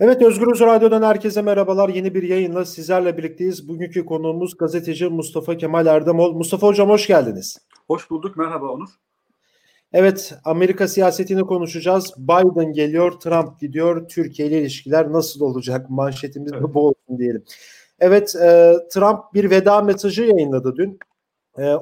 Evet Özgürüz Radyo'dan herkese merhabalar. Yeni bir yayınla sizlerle birlikteyiz. Bugünkü konuğumuz gazeteci Mustafa Kemal Erdemol. Mustafa Hocam hoş geldiniz. Hoş bulduk. Merhaba Onur. Evet Amerika siyasetini konuşacağız. Biden geliyor, Trump gidiyor. Türkiye ile ilişkiler nasıl olacak? Manşetimiz evet. bu olsun diyelim. Evet e, Trump bir veda mesajı yayınladı dün.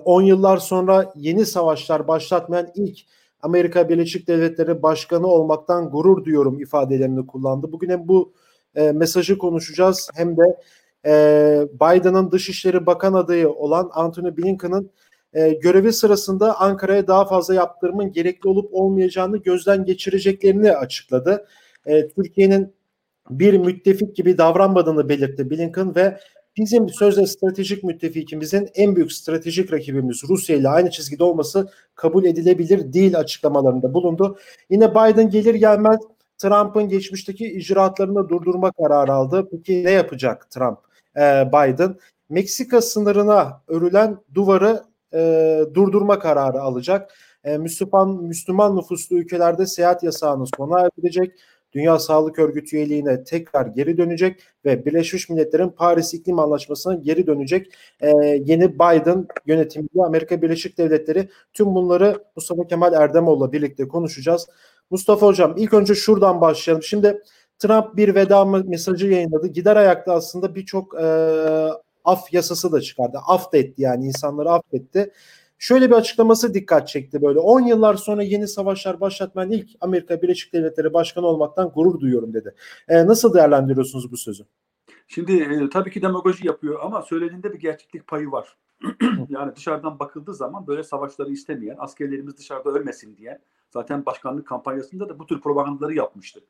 10 e, yıllar sonra yeni savaşlar başlatmayan ilk Amerika Birleşik Devletleri Başkanı olmaktan gurur duyuyorum ifadelerini kullandı. Bugün hem bu e, mesajı konuşacağız hem de e, Biden'ın Dışişleri Bakan adayı olan Anthony Blinken'ın e, görevi sırasında Ankara'ya daha fazla yaptırımın gerekli olup olmayacağını gözden geçireceklerini açıkladı. E, Türkiye'nin bir müttefik gibi davranmadığını belirtti Blinken ve bizim sözde stratejik müttefikimizin en büyük stratejik rakibimiz Rusya ile aynı çizgide olması kabul edilebilir değil açıklamalarında bulundu. Yine Biden gelir gelmez Trump'ın geçmişteki icraatlarını durdurma kararı aldı. Peki ne yapacak Trump, e, Biden? Meksika sınırına örülen duvarı e, durdurma kararı alacak. E, Müslüman Müslüman nüfuslu ülkelerde seyahat yasağını sona erecek. Dünya Sağlık Örgütü üyeliğine tekrar geri dönecek ve Birleşmiş Milletler'in Paris İklim Anlaşması'na geri dönecek e, yeni Biden yönetiminde Amerika Birleşik Devletleri tüm bunları Mustafa Kemal Erdemoğlu'la birlikte konuşacağız. Mustafa Hocam ilk önce şuradan başlayalım. Şimdi Trump bir veda mesajı yayınladı. Gider ayakta aslında birçok e, af yasası da çıkardı. Affetti yani insanları affetti. Şöyle bir açıklaması dikkat çekti böyle. 10 yıllar sonra yeni savaşlar başlatmayan ilk Amerika Birleşik Devletleri Başkanı olmaktan gurur duyuyorum dedi. E, nasıl değerlendiriyorsunuz bu sözü? Şimdi e, tabii ki demagoji yapıyor ama söylediğinde bir gerçeklik payı var. yani dışarıdan bakıldığı zaman böyle savaşları istemeyen, askerlerimiz dışarıda ölmesin diye zaten başkanlık kampanyasında da bu tür propagandaları yapmıştı.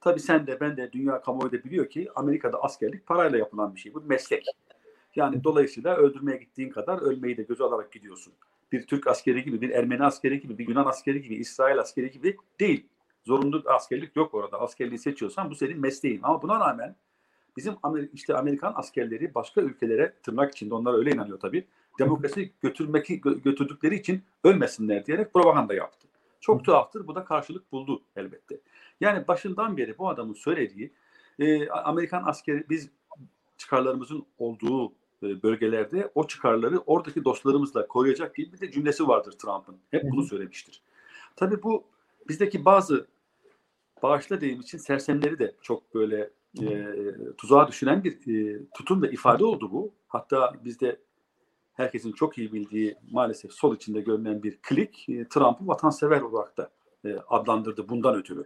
Tabii sen de ben de dünya kamuoyu da biliyor ki Amerika'da askerlik parayla yapılan bir şey. Bu meslek. Yani dolayısıyla öldürmeye gittiğin kadar ölmeyi de göze alarak gidiyorsun bir Türk askeri gibi, bir Ermeni askeri gibi, bir Yunan askeri gibi, İsrail askeri gibi değil. Zorunlu askerlik yok orada. Askerliği seçiyorsan bu senin mesleğin. Ama buna rağmen bizim Amer işte Amerikan askerleri başka ülkelere tırnak içinde onlar öyle inanıyor tabii. Demokrasi götürmek götürdükleri için ölmesinler diyerek propaganda yaptı. Çok tuhaftır. Bu da karşılık buldu elbette. Yani başından beri bu adamın söylediği e, Amerikan askeri biz çıkarlarımızın olduğu bölgelerde o çıkarları oradaki dostlarımızla koruyacak gibi bir de cümlesi vardır Trump'ın. Hep bunu söylemiştir. Tabii bu bizdeki bazı bağışla deyim için sersemleri de çok böyle e, tuzağa düşüren bir e, tutum ve ifade oldu bu. Hatta bizde herkesin çok iyi bildiği maalesef sol içinde görünen bir klik e, Trump'ı vatansever olarak da e, adlandırdı bundan ötürü.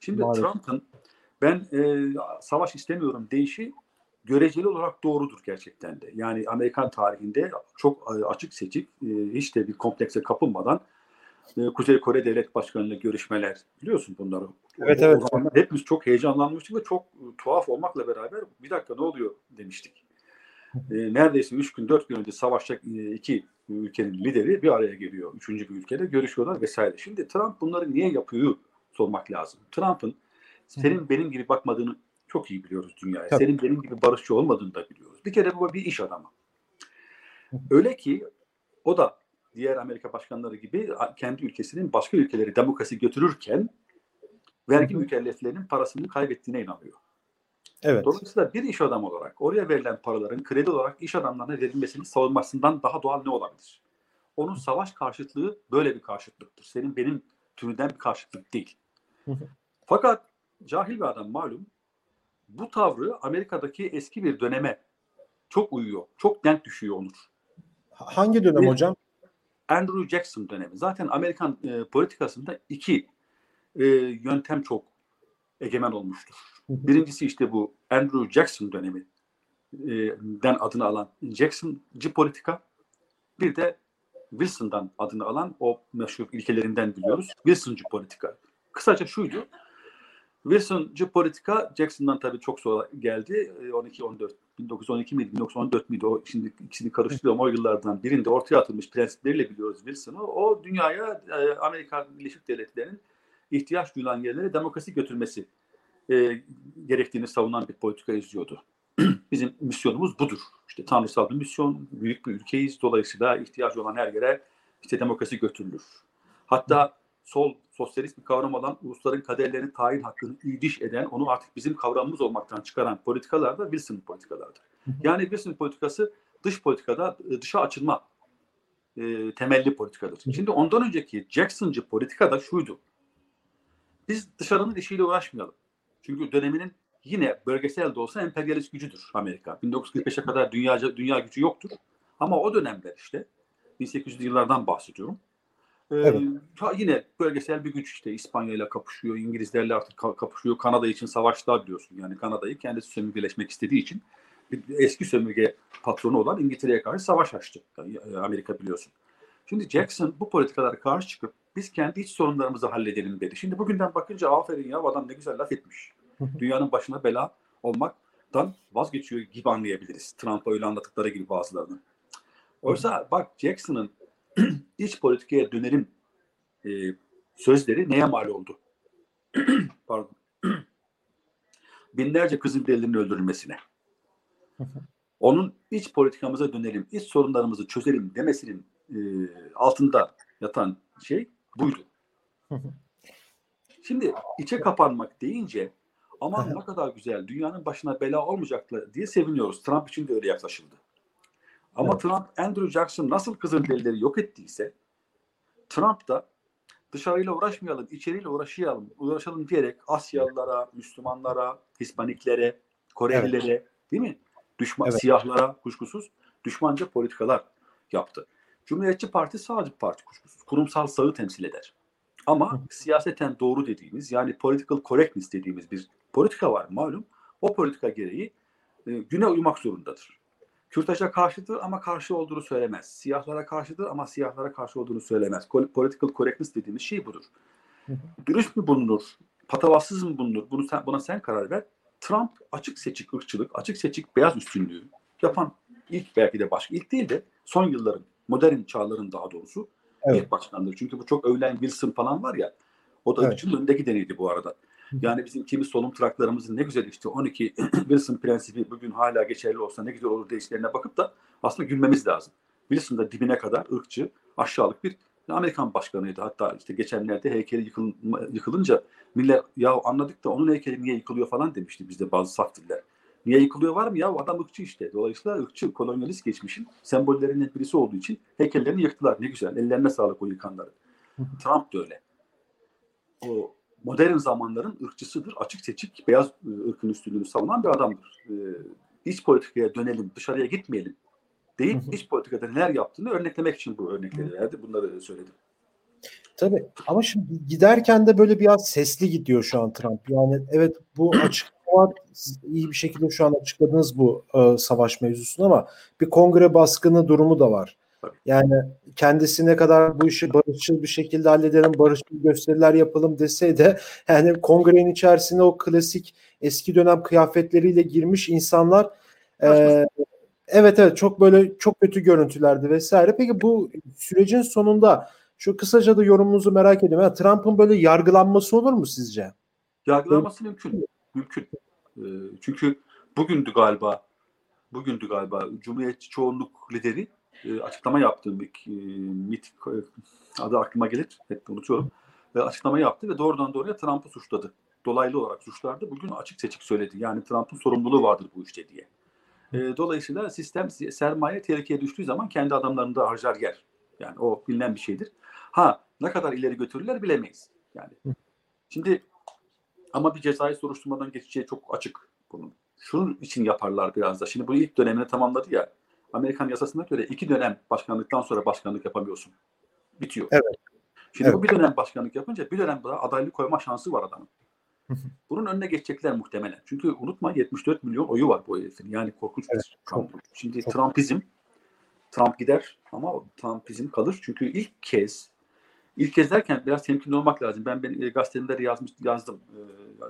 Şimdi Trump'ın ben e, savaş istemiyorum deyişi göreceli olarak doğrudur gerçekten de. Yani Amerikan tarihinde çok e, açık seçik, e, hiç de bir komplekse kapılmadan e, Kuzey Kore Devlet Başkanı'yla görüşmeler biliyorsun bunları. Evet o, evet. O zamanlar hepimiz çok heyecanlanmıştık ve çok tuhaf olmakla beraber bir dakika ne oluyor demiştik. neredeyse üç gün dört gün önce savaşacak iki ülkenin lideri bir araya geliyor. Üçüncü bir ülkede görüşüyorlar vesaire. Şimdi Trump bunları niye yapıyor sormak lazım. Trump'ın senin benim gibi bakmadığını çok iyi biliyoruz dünyaya. Tabii. Senin benim gibi barışçı olmadığını da biliyoruz. Bir kere bu bir iş adamı. Öyle ki o da diğer Amerika başkanları gibi kendi ülkesinin başka ülkeleri demokrasi götürürken vergi mükelleflerinin parasını kaybettiğine inanıyor. Evet. Dolayısıyla bir iş adamı olarak oraya verilen paraların kredi olarak iş adamlarına verilmesini savunmasından daha doğal ne olabilir? Onun savaş karşıtlığı böyle bir karşıtlıktır. Senin benim türünden bir karşıtlık değil. Fakat cahil bir adam malum bu tavrı Amerika'daki eski bir döneme çok uyuyor. Çok denk düşüyor Onur. Hangi dönem Ve hocam? Andrew Jackson dönemi. Zaten Amerikan e, politikasında iki e, yöntem çok egemen olmuştur. Birincisi işte bu Andrew Jackson dönemi e, den adını alan Jackson'cı politika. Bir de Wilson'dan adını alan o meşhur ilkelerinden biliyoruz. Wilson'cı politika. Kısaca şuydu. Wilson'cı politika Jackson'dan tabii çok sonra geldi. 12-14 1912 miydi 1914 miydi o şimdi ikisini karıştırıyorum o yıllardan birinde ortaya atılmış prensipleriyle biliyoruz Wilson'ı. O dünyaya e, Amerika Birleşik Devletleri'nin ihtiyaç duyulan yerlere demokrasi götürmesi e, gerektiğini savunan bir politika izliyordu. Bizim misyonumuz budur. İşte tanrısal bir misyon, büyük bir ülkeyiz. Dolayısıyla ihtiyaç olan her yere işte demokrasi götürülür. Hatta sol sosyalist bir kavram olan ulusların kaderlerini tayin hakkını idiş eden, onu artık bizim kavramımız olmaktan çıkaran politikalar da Wilson'ın politikalarıdır. Yani Wilson politikası dış politikada e, dışa açılma e, temelli politikadır. Şimdi ondan önceki Jackson'cı politika da şuydu. Biz dışarının işiyle uğraşmayalım. Çünkü döneminin yine bölgesel de olsa emperyalist gücüdür Amerika. 1945'e kadar dünyaca dünya gücü yoktur. Ama o dönemler işte 1800'lü yıllardan bahsediyorum. Ee, evet. yine bölgesel bir güç işte İspanya ile kapışıyor, İngilizlerle artık kapışıyor. Kanada için savaşta biliyorsun. Yani Kanada'yı kendisi sömürgeleşmek istediği için eski sömürge patronu olan İngiltere'ye karşı savaş açtı. E, Amerika biliyorsun. Şimdi Jackson bu politikalara karşı çıkıp biz kendi iç sorunlarımızı halledelim dedi. Şimdi bugünden bakınca aferin ya adam ne güzel laf etmiş. Dünyanın başına bela olmaktan vazgeçiyor gibi anlayabiliriz. Trump'a öyle anlattıkları gibi bazılarını. Oysa bak Jackson'ın iç politikaya dönelim e, sözleri neye mal oldu? Pardon. Binlerce kızın delinin öldürülmesine. Onun iç politikamıza dönelim, iç sorunlarımızı çözelim demesinin e, altında yatan şey buydu. Şimdi içe kapanmak deyince aman ne kadar güzel dünyanın başına bela olmayacaklar diye seviniyoruz. Trump için de öyle yaklaşıldı. Ama evet. Trump Andrew Jackson nasıl Kızılderilileri yok ettiyse Trump da dışarıyla uğraşmayalım, içeriyle uğraşalım, uğraşalım diyerek Asyalılara, Müslümanlara, Hispaniklere, Korelilere evet. değil mi? Düşman evet. siyahlara kuşkusuz düşmanca politikalar yaptı. Cumhuriyetçi Parti sağcı parti kuşkusuz. Kurumsal sağı temsil eder. Ama Hı. siyaseten doğru dediğimiz yani political correctness dediğimiz bir politika var malum. O politika gereği e, güne uymak zorundadır. Kürtaja karşıdır ama karşı olduğunu söylemez. Siyahlara karşıdır ama siyahlara karşı olduğunu söylemez. Political correctness dediğimiz şey budur. Dürüst mü bulunur? Patavatsız mı bulunur? Bunu sen, buna sen karar ver. Trump açık seçik ırkçılık, açık seçik beyaz üstünlüğü yapan ilk belki de başka ilk değil de son yılların modern çağların daha doğrusu evet. ilk başkandır. Çünkü bu çok övülen Wilson falan var ya o da evet. ırkçılığın önündeki deneydi bu arada. Yani bizim kimi solum traklarımızın ne güzel işte 12 Wilson prensibi bugün hala geçerli olsa ne güzel olur değişlerine bakıp da aslında gülmemiz lazım. Wilson da dibine kadar ırkçı, aşağılık bir Amerikan başkanıydı. Hatta işte geçenlerde heykeli yıkıl, yıkılınca millet ya anladık da onun heykeli niye yıkılıyor falan demişti bizde bazı saf diller. Niye yıkılıyor var mı ya? O adam ırkçı işte. Dolayısıyla ırkçı, kolonyalist geçmişin sembollerinden birisi olduğu için heykellerini yıktılar. Ne güzel. Ellerine sağlık o yıkanları. Trump da öyle. O modern zamanların ırkçısıdır. Açık seçik beyaz ıı, ırkın üstünlüğünü savunan bir adamdır. Ee, iç politikaya dönelim, dışarıya gitmeyelim deyip iç politikada neler yaptığını örneklemek için bu örnekleri verdi. Bunları söyledim. Tabii ama şimdi giderken de böyle biraz sesli gidiyor şu an Trump. Yani evet bu açıklama iyi bir şekilde şu an açıkladınız bu e, savaş mevzusunu ama bir kongre baskını durumu da var. Yani kendisi ne kadar bu işi barışçıl bir şekilde halledelim, barışçıl gösteriler yapalım dese de yani kongrenin içerisine o klasik eski dönem kıyafetleriyle girmiş insanlar e, evet evet çok böyle çok kötü görüntülerdi vesaire. Peki bu sürecin sonunda şu kısaca da yorumunuzu merak ediyorum. Yani Trump'ın böyle yargılanması olur mu sizce? Yargılanması böyle... mümkün. Mümkün. Ee, çünkü bugündü galiba bugündü galiba Cumhuriyetçi çoğunluk lideri e, açıklama yaptı. Bir, e, MIT e, adı aklıma gelir. Hep unutuyorum. E, açıklama yaptı ve doğrudan doğruya Trump'ı suçladı. Dolaylı olarak suçlardı. Bugün açık seçik söyledi. Yani Trump'ın sorumluluğu vardır bu işte diye. E, dolayısıyla sistem sermaye tehlikeye düştüğü zaman kendi adamlarını da harcar yer. Yani o bilinen bir şeydir. Ha ne kadar ileri götürürler bilemeyiz. Yani şimdi ama bir cezai soruşturmadan geçeceği çok açık bunun. Şunun için yaparlar biraz da. Şimdi bu ilk dönemini tamamladı ya. Amerikan yasasına göre iki dönem başkanlıktan sonra başkanlık yapamıyorsun. Bitiyor. Evet. Şimdi evet. bu bir dönem başkanlık yapınca bir dönem daha adaylık koyma şansı var adamın. Bunun önüne geçecekler muhtemelen. Çünkü unutma 74 milyon oyu var bu herifin. Yani korkunç evet, bir çok, Şimdi çok. Trumpizm Trump gider ama Trumpizm kalır. Çünkü ilk kez ilk kez derken biraz temkinli olmak lazım. Ben ben e, gazetelerde yazmış yazdım.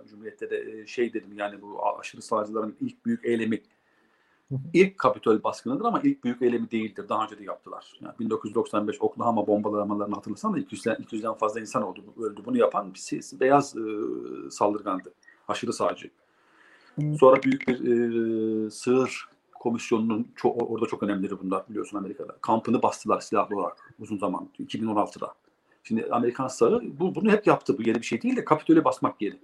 E, Cumhuriyet'te de e, şey dedim yani bu aşırı sağcıların ilk büyük eylemi ilk Kapitol baskınıdır ama ilk büyük eylemi değildir. Daha önce de yaptılar. Yani 1995 Oklahoma bombalamalarını hatırlasan da 200'den, 200'den fazla insan oldu, öldü. Bunu yapan bir beyaz e, saldırgandı. Aşırı sağcı. Sonra büyük bir e, sığır komisyonunun çok, orada çok önemlidir bunlar biliyorsun Amerika'da. Kampını bastılar silahlı olarak uzun zaman 2016'da. Şimdi Amerikan sağı bu, bunu hep yaptı. Bu yeni bir şey değil de Kapitol'e basmak yeni.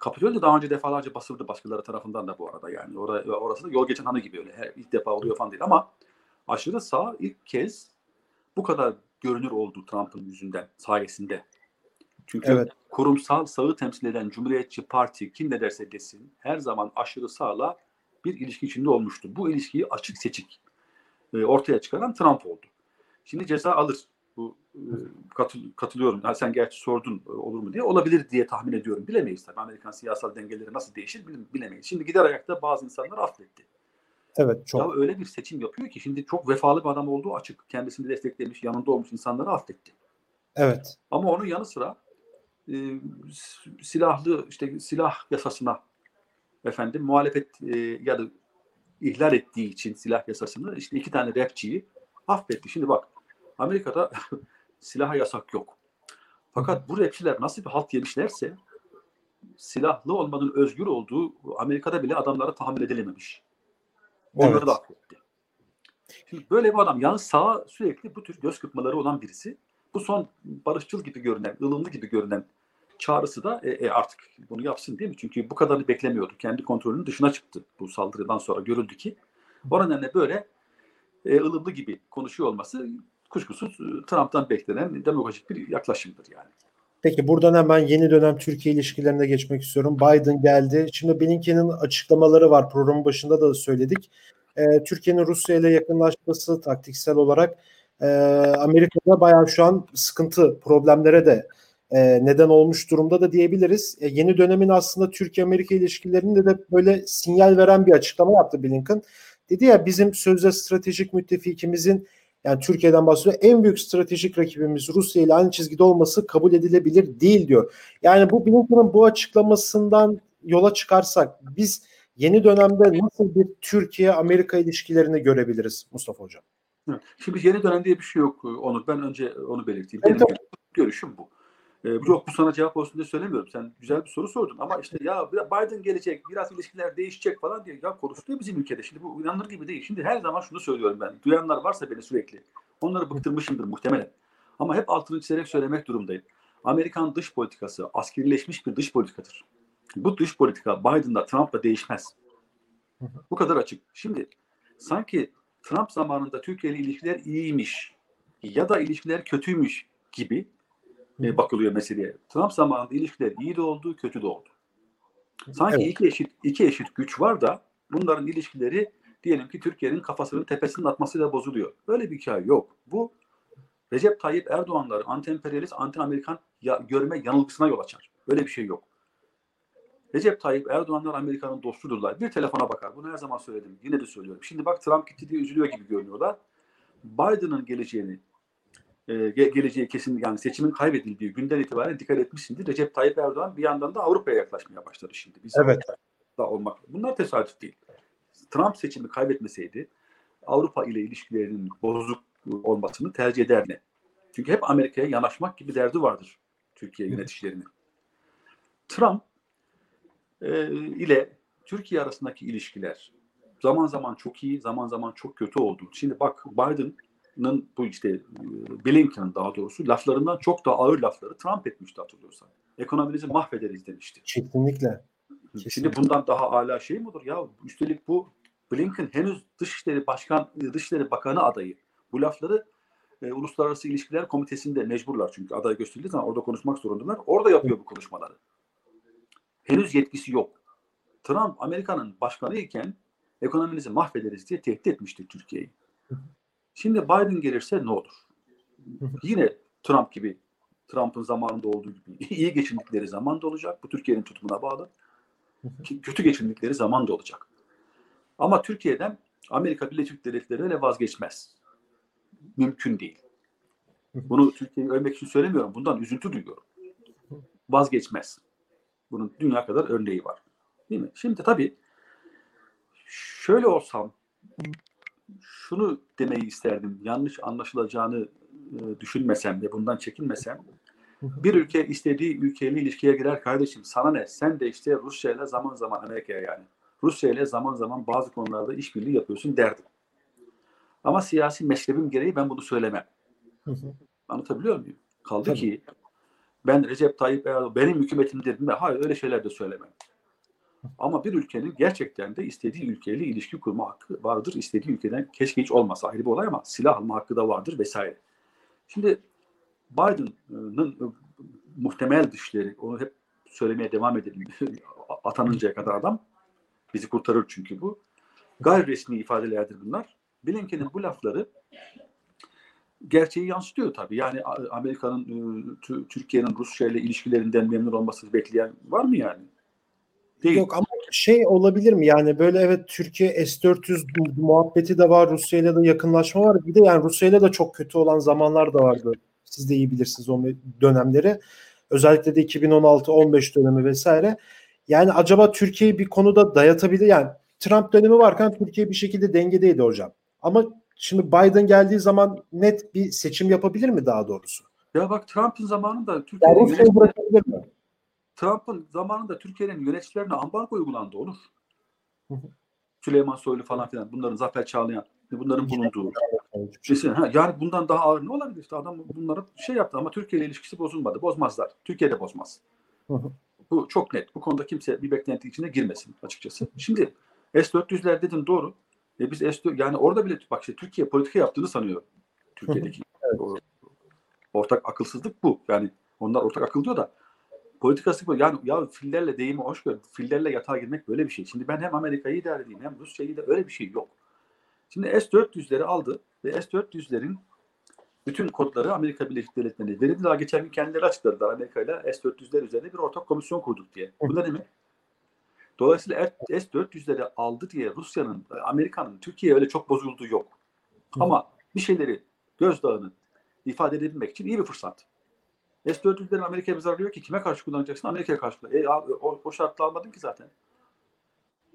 Kapitol de daha önce defalarca basıldı başkaları tarafından da bu arada yani. Orası, orası da yol geçen hanı gibi öyle. Her, ilk defa oluyor falan değil ama aşırı sağ ilk kez bu kadar görünür oldu Trump'ın yüzünden, sayesinde. Çünkü evet. kurumsal sağı temsil eden Cumhuriyetçi Parti kim ne derse desin her zaman aşırı sağla bir ilişki içinde olmuştu. Bu ilişkiyi açık seçik e, ortaya çıkaran Trump oldu. Şimdi ceza alır. Bu e, katıl, katılıyorum. Ha, sen gerçi sordun e, olur mu diye. Olabilir diye tahmin ediyorum. Bilemeyiz tabii. Amerikan siyasal dengeleri nasıl değişir bilemeyiz. Şimdi gider ayakta bazı insanlar affetti. Evet çok. Ya öyle bir seçim yapıyor ki şimdi çok vefalı bir adam olduğu açık. Kendisini desteklemiş, yanında olmuş insanları affetti. Evet. Ama onun yanı sıra e, silahlı işte silah yasasına efendim muhalefet e, ya da ihlal ettiği için silah yasasını işte iki tane rapçiyi affetti. Şimdi bak Amerika'da silaha yasak yok. Fakat bu rapçiler nasıl bir halt yemişlerse silahlı olmanın özgür olduğu Amerika'da bile adamlara tahammül edilememiş. Onları evet. da affetti. Şimdi böyle bir adam yalnız sağa sürekli bu tür göz kırpmaları olan birisi. Bu son barışçıl gibi görünen, ılımlı gibi görünen çağrısı da e, e, artık bunu yapsın değil mi? Çünkü bu kadarını beklemiyordu. Kendi kontrolünün dışına çıktı bu saldırıdan sonra görüldü ki. O nedenle böyle e, ılımlı gibi konuşuyor olması kuşkusuz e, Trump'tan beklenen demokratik bir yaklaşımdır yani. Peki buradan hemen yeni dönem Türkiye ilişkilerine geçmek istiyorum. Biden geldi. Şimdi Blinken'in açıklamaları var. Programın başında da söyledik. Ee, Türkiye'nin Rusya ile yakınlaşması taktiksel olarak e, Amerika'da bayağı şu an sıkıntı, problemlere de e, neden olmuş durumda da diyebiliriz. E, yeni dönemin aslında Türkiye-Amerika ilişkilerinde de böyle sinyal veren bir açıklama yaptı Blinken. Dedi ya bizim sözde stratejik müttefikimizin yani Türkiye'den bahsediyor. En büyük stratejik rakibimiz Rusya ile aynı çizgide olması kabul edilebilir değil diyor. Yani bu Blinken'ın bu açıklamasından yola çıkarsak biz yeni dönemde nasıl bir Türkiye-Amerika ilişkilerini görebiliriz Mustafa Hocam? Şimdi yeni dönem diye bir şey yok Onur. Ben önce onu belirteyim. Benim evet. görüşüm bu. Ee, yok bu sana cevap olsun diye söylemiyorum. Sen güzel bir soru sordun ama işte ya Biden gelecek, biraz ilişkiler değişecek falan diye ya konuşuluyor bizim ülkede. Şimdi bu inanılır gibi değil. Şimdi her zaman şunu söylüyorum ben. Duyanlar varsa beni sürekli. Onları bıktırmışımdır muhtemelen. Ama hep altını çizerek söylemek durumdayım. Amerikan dış politikası askerileşmiş bir dış politikadır. Bu dış politika Biden'da Trump'la değişmez. Bu kadar açık. Şimdi sanki Trump zamanında Türkiye ile ilişkiler iyiymiş ya da ilişkiler kötüymüş gibi e, bakılıyor meseleye. Trump zamanında ilişkiler iyi de oldu, kötü de oldu. Sanki evet. iki eşit iki eşit güç var da bunların ilişkileri diyelim ki Türkiye'nin kafasının tepesinin atmasıyla bozuluyor. Böyle bir hikaye yok. Bu Recep Tayyip Erdoğan'ları anti-emperyalist, anti-Amerikan ya, görme yanılgısına yol açar. Böyle bir şey yok. Recep Tayyip Erdoğanlar Amerika'nın dostudurlar. Bir telefona bakar. Bunu her zaman söyledim. Yine de söylüyorum. Şimdi bak Trump gitti diye üzülüyor gibi görünüyorlar. Biden'ın geleceğini e, geleceği kesin yani seçimin kaybedildiği günden itibaren dikkat etmişsindir. Recep Tayyip Erdoğan bir yandan da Avrupa'ya yaklaşmaya başladı şimdi. Biz evet. Da olmak. Bunlar tesadüf değil. Trump seçimi kaybetmeseydi Avrupa ile ilişkilerinin bozuk olmasını tercih ederdi. Çünkü hep Amerika'ya yanaşmak gibi derdi vardır Türkiye yöneticilerinin. Trump e, ile Türkiye arasındaki ilişkiler zaman zaman çok iyi, zaman zaman çok kötü oldu. Şimdi bak Biden Trump'ın bu işte e, Blinken'ın daha doğrusu laflarından çok daha ağır lafları Trump etmişti hatırlıyorsan. Ekonominizi mahvederiz demişti. Kesinlikle. Kesinlikle. Şimdi bundan daha hala şey mi olur ya? Üstelik bu Blinken henüz Dışişleri Başkan Dışişleri Bakanı adayı. Bu lafları e, Uluslararası İlişkiler Komitesi'nde mecburlar çünkü aday gösterildiği zaman orada konuşmak zorundalar. Orada yapıyor bu konuşmaları. Henüz yetkisi yok. Trump Amerika'nın başkanı iken ekonominizi mahvederiz diye tehdit etmişti Türkiye'yi. Şimdi Biden gelirse ne olur? Yine Trump gibi Trump'ın zamanında olduğu gibi iyi geçindikleri zaman da olacak. Bu Türkiye'nin tutumuna bağlı. Kötü geçindikleri zaman da olacak. Ama Türkiye'den Amerika Birleşik Devletleri vazgeçmez. Mümkün değil. Bunu Türkiye'yi övmek için söylemiyorum. Bundan üzüntü duyuyorum. Vazgeçmez. Bunun dünya kadar örneği var. Değil mi? Şimdi tabii şöyle olsam şunu demeyi isterdim. Yanlış anlaşılacağını e, düşünmesem ve bundan çekinmesem bir ülke istediği ülkeyle ilişkiye girer kardeşim sana ne? Sen de işte Rusya ile zaman zaman Amerika'ya yani. Rusya ile zaman zaman bazı konularda işbirliği yapıyorsun derdim. Ama siyasi meşrebim gereği ben bunu söylemem. Anlatabiliyor muyum? Kaldı Tabii. ki ben Recep Tayyip Erdoğan benim hükümetim dedim ve hayır öyle şeyler de söylemem. Ama bir ülkenin gerçekten de istediği ülkeyle ilişki kurma hakkı vardır. İstediği ülkeden keşke hiç olmasa ayrı bir olay ama silah alma hakkı da vardır vesaire. Şimdi Biden'ın muhtemel dışları onu hep söylemeye devam edelim. Atanıncaya kadar adam bizi kurtarır çünkü bu. Gayri resmi ifadelerdir bunlar. Blinken'in bu lafları gerçeği yansıtıyor tabii. Yani Amerika'nın Türkiye'nin Rusya ile ilişkilerinden memnun olmasını bekleyen var mı yani? Değil. Yok ama şey olabilir mi? Yani böyle evet Türkiye S-400 muhabbeti de var Rusya ile de yakınlaşma var. Bir de yani Rusya ile de çok kötü olan zamanlar da vardı. Siz de iyi bilirsiniz o dönemleri. Özellikle de 2016-15 dönemi vesaire. Yani acaba Türkiye'yi bir konuda dayatabilir? Yani Trump dönemi varken Türkiye bir şekilde dengedeydi hocam. Ama şimdi Biden geldiği zaman net bir seçim yapabilir mi daha doğrusu? Ya bak Trump'ın zamanında Türkiye'nin yani bırakabilir mi? Trump'ın zamanında Türkiye'nin yöneticilerine ambargo uygulandı Onur. Hı hı. Süleyman Soylu falan filan bunların Zafer Çağlayan bunların bulunduğu. Mesela, ha, yani bundan daha ağır ne olabilir işte adam bunları şey yaptı ama Türkiye ile ilişkisi bozulmadı. Bozmazlar. Türkiye de bozmaz. Hı hı. Bu çok net. Bu konuda kimse bir beklenti içine girmesin açıkçası. Şimdi S-400'ler dedim doğru. E biz S-400 yani orada bile bak işte Türkiye politika yaptığını sanıyor. Türkiye'deki evet. ortak akılsızlık bu. Yani onlar ortak akıl diyor da politikası bu. Yani ya fillerle deyimi hoş gör. Fillerle yatağa girmek böyle bir şey. Şimdi ben hem Amerika'yı idare edeyim hem Rusya'yı da öyle bir şey yok. Şimdi S-400'leri aldı ve S-400'lerin bütün kodları Amerika Birleşik Devletleri'ne verildi. Daha geçen gün kendileri açıkladılar Amerika ile S-400'ler üzerine bir ortak komisyon kurduk diye. Bu ne demek? Dolayısıyla S-400'leri aldı diye Rusya'nın, Amerika'nın Türkiye'ye öyle çok bozulduğu yok. Ama bir şeyleri gözdağını ifade edebilmek için iyi bir fırsat. S-400'lerin Amerika'ya bir zararı yok ki kime karşı kullanacaksın? Amerika'ya karşı kullan. E, abi, o, o şartla almadın ki zaten.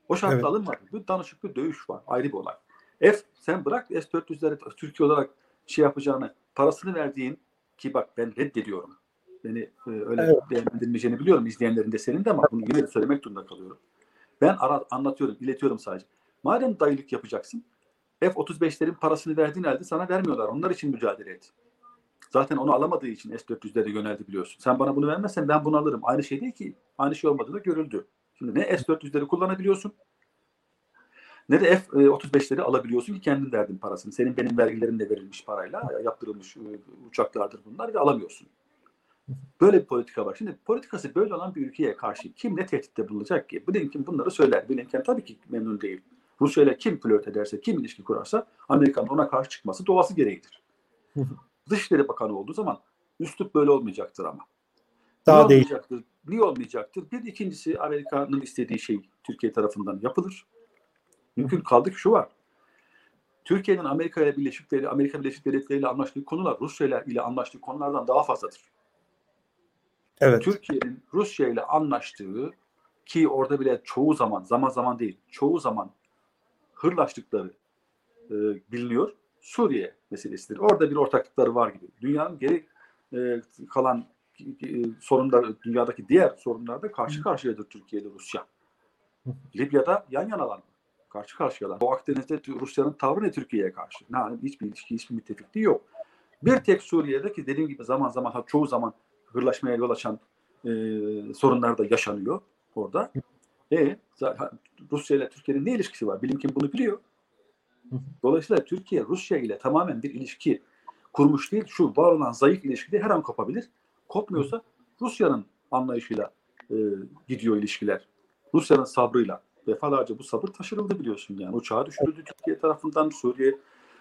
O şartla evet. alınmadı. Bir danışık bir dövüş var. Ayrı bir olay. F sen bırak S-400'leri Türkiye olarak şey yapacağını parasını verdiğin ki bak ben reddediyorum. Beni e, öyle evet. değerlendirmeyeceğini biliyorum izleyenlerin de senin de ama bunu yine de söylemek durumunda kalıyorum. Ben ara, anlatıyorum, iletiyorum sadece. Madem dayılık yapacaksın F-35'lerin parasını verdiğin halde sana vermiyorlar. Onlar için mücadele et. Zaten onu alamadığı için S-400'lere yöneldi biliyorsun. Sen bana bunu vermezsen ben bunu alırım. Aynı şey değil ki. Aynı şey olmadığı da görüldü. Şimdi ne S-400'leri kullanabiliyorsun ne de F-35'leri alabiliyorsun ki kendin verdin parasını. Senin benim vergilerimle verilmiş parayla yaptırılmış uçaklardır bunlar ve alamıyorsun. Böyle bir politika var. Şimdi politikası böyle olan bir ülkeye karşı kim ne tehditte bulunacak ki? Blinken bunları söyler. Blinken tabii ki memnun değil. Rusya ile kim flört ederse, kim ilişki kurarsa Amerika'nın ona karşı çıkması doğası gereğidir. Dışişleri Bakanı olduğu zaman üslup böyle olmayacaktır ama. Daha Niye değil. Olmayacaktır? Niye olmayacaktır? Bir ikincisi Amerika'nın istediği şey Türkiye tarafından yapılır. Mümkün kaldı ki şu var. Türkiye'nin Amerika ile Birleşik Devletleri, Amerika Birleşik Devletleri ile anlaştığı konular Rusya ile anlaştığı konulardan daha fazladır. Evet. Türkiye'nin Rusya ile anlaştığı ki orada bile çoğu zaman, zaman zaman değil, çoğu zaman hırlaştıkları e, biliniyor. Suriye meselesidir. Orada bir ortaklıkları var gibi. Dünyanın geri e, kalan e, sorunlar, dünyadaki diğer sorunlarda karşı karşıyadır Türkiye ile Rusya. Libya'da yan yanalar karşı karşıyalar. O Akdeniz'de Rusya'nın tavrı ne Türkiye'ye karşı? Yani hiçbir ilişki, hiçbir müttefikliği yok. Bir tek Suriye'de ki dediğim gibi zaman zaman çoğu zaman hırlaşmaya yol açan e, sorunlar da yaşanıyor orada. E Rusya ile Türkiye'nin ne ilişkisi var? Blinken bunu biliyor. Dolayısıyla Türkiye Rusya ile tamamen bir ilişki kurmuş değil. Şu var olan zayıf ilişkide her an kopabilir. Kopmuyorsa Rusya'nın anlayışıyla e, gidiyor ilişkiler. Rusya'nın sabrıyla. Defalarca bu sabır taşırıldı biliyorsun yani. Uçağı düşürüldü Türkiye tarafından. Suriye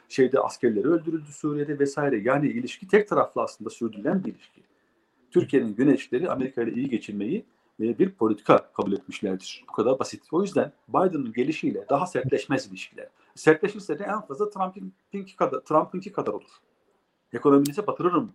şeyde askerleri öldürüldü Suriye'de vesaire. Yani ilişki tek taraflı aslında sürdürülen bir ilişki. Türkiye'nin yöneticileri Amerika ile iyi geçinmeyi e, bir politika kabul etmişlerdir. Bu kadar basit. O yüzden Biden'ın gelişiyle daha sertleşmez ilişkiler. Sertleşirse de en fazla Trump'ınki kadar, Trump'ınki kadar olur. Ekonominize batırırım.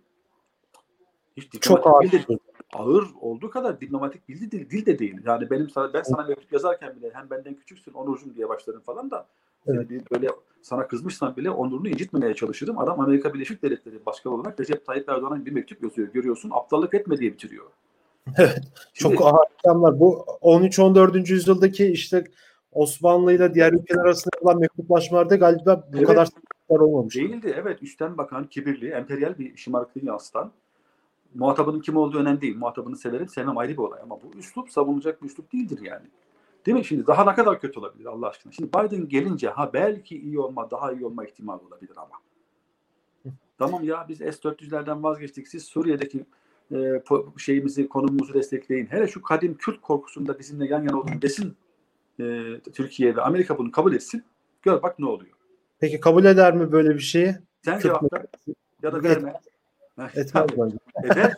Hiç Çok ağır. De, ağır olduğu kadar diplomatik bildi dil, dil de değil. Yani benim sana ben sana mektup yazarken bile hem benden küçüksün onurcum diye başlarım falan da evet. bir böyle sana kızmışsan bile onurunu incitmemeye çalışırım. Adam Amerika Birleşik Devletleri Başkanı olarak Recep Tayyip Erdoğan'a bir mektup yazıyor. Görüyorsun aptallık etme diye bitiriyor. Evet. Şimdi, çok ağır rakamlar. Bu 13-14. yüzyıldaki işte Osmanlı ile diğer ülkeler arasında olan mektuplaşmalarda galiba bu evet, kadar olmamış. Değildi evet. Üstten bakan, kibirli, emperyal bir şımarıklığı yansıtan muhatabının kim olduğu önemli değil. Muhatabını severim, sevmem ayrı bir olay. Ama bu üslup savunulacak bir üslup değildir yani. Değil mi? Şimdi daha ne kadar kötü olabilir Allah aşkına? Şimdi Biden gelince ha belki iyi olma, daha iyi olma ihtimali olabilir ama. Tamam ya biz S-400'lerden vazgeçtik. Siz Suriye'deki e, şeyimizi, konumumuzu destekleyin. Hele şu kadim Kürt korkusunda bizimle yan yana olun desin e, Türkiye ve Amerika bunu kabul etsin. Gör bak ne oluyor. Peki kabul eder mi böyle bir şeyi? Sen cevap ver ya da Et- verme. Etmez bence. Eder.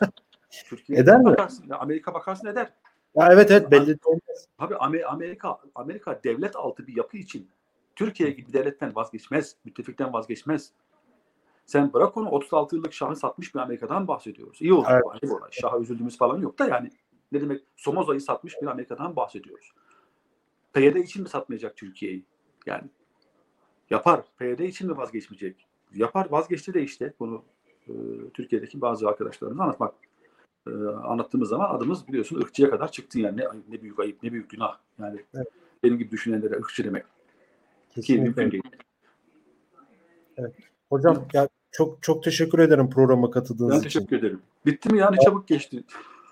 Türkiye Eder mi? Bakarsın, Amerika bakarsın eder. Ya evet evet belli olmaz. Tabii Amer- Amerika Amerika devlet altı bir yapı için Türkiye gibi devletten vazgeçmez, müttefikten vazgeçmez. Sen bırak onu 36 yıllık şahı satmış bir Amerika'dan bahsediyoruz. İyi oldu Evet. bu olay. Şaha üzüldüğümüz falan yok da yani ne demek Somoza'yı satmış bir Amerika'dan bahsediyoruz. PYD için mi satmayacak Türkiye'yi? Yani yapar. PYD için mi vazgeçmeyecek? Yapar. Vazgeçti de işte bunu e, Türkiye'deki bazı arkadaşlarımıza anlatmak e, anlattığımız zaman adımız biliyorsun ırkçıya kadar çıktı yani ne, ne büyük ayıp ne büyük günah yani Evet. benim gibi düşünenlere ırkçı demek ki Kesinlikle. mümkün değil. Hocam ya çok çok teşekkür ederim programa katıldığınız Ben için. teşekkür ederim. Bitti mi yani çabuk geçti.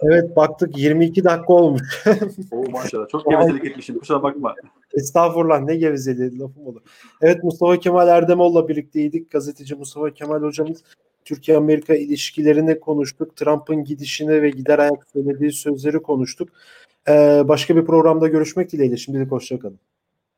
Evet baktık 22 dakika olmuş. Oo maşallah çok gevezelik etmişim kusura bakma. Estağfurullah ne gevezeliği lafım olur. Evet Mustafa Kemal Erdemol'la birlikteydik. Gazeteci Mustafa Kemal hocamız Türkiye-Amerika ilişkilerini konuştuk. Trump'ın gidişini ve gider ayak söylediği sözleri konuştuk. Ee, başka bir programda görüşmek dileğiyle. Şimdilik hoşçakalın.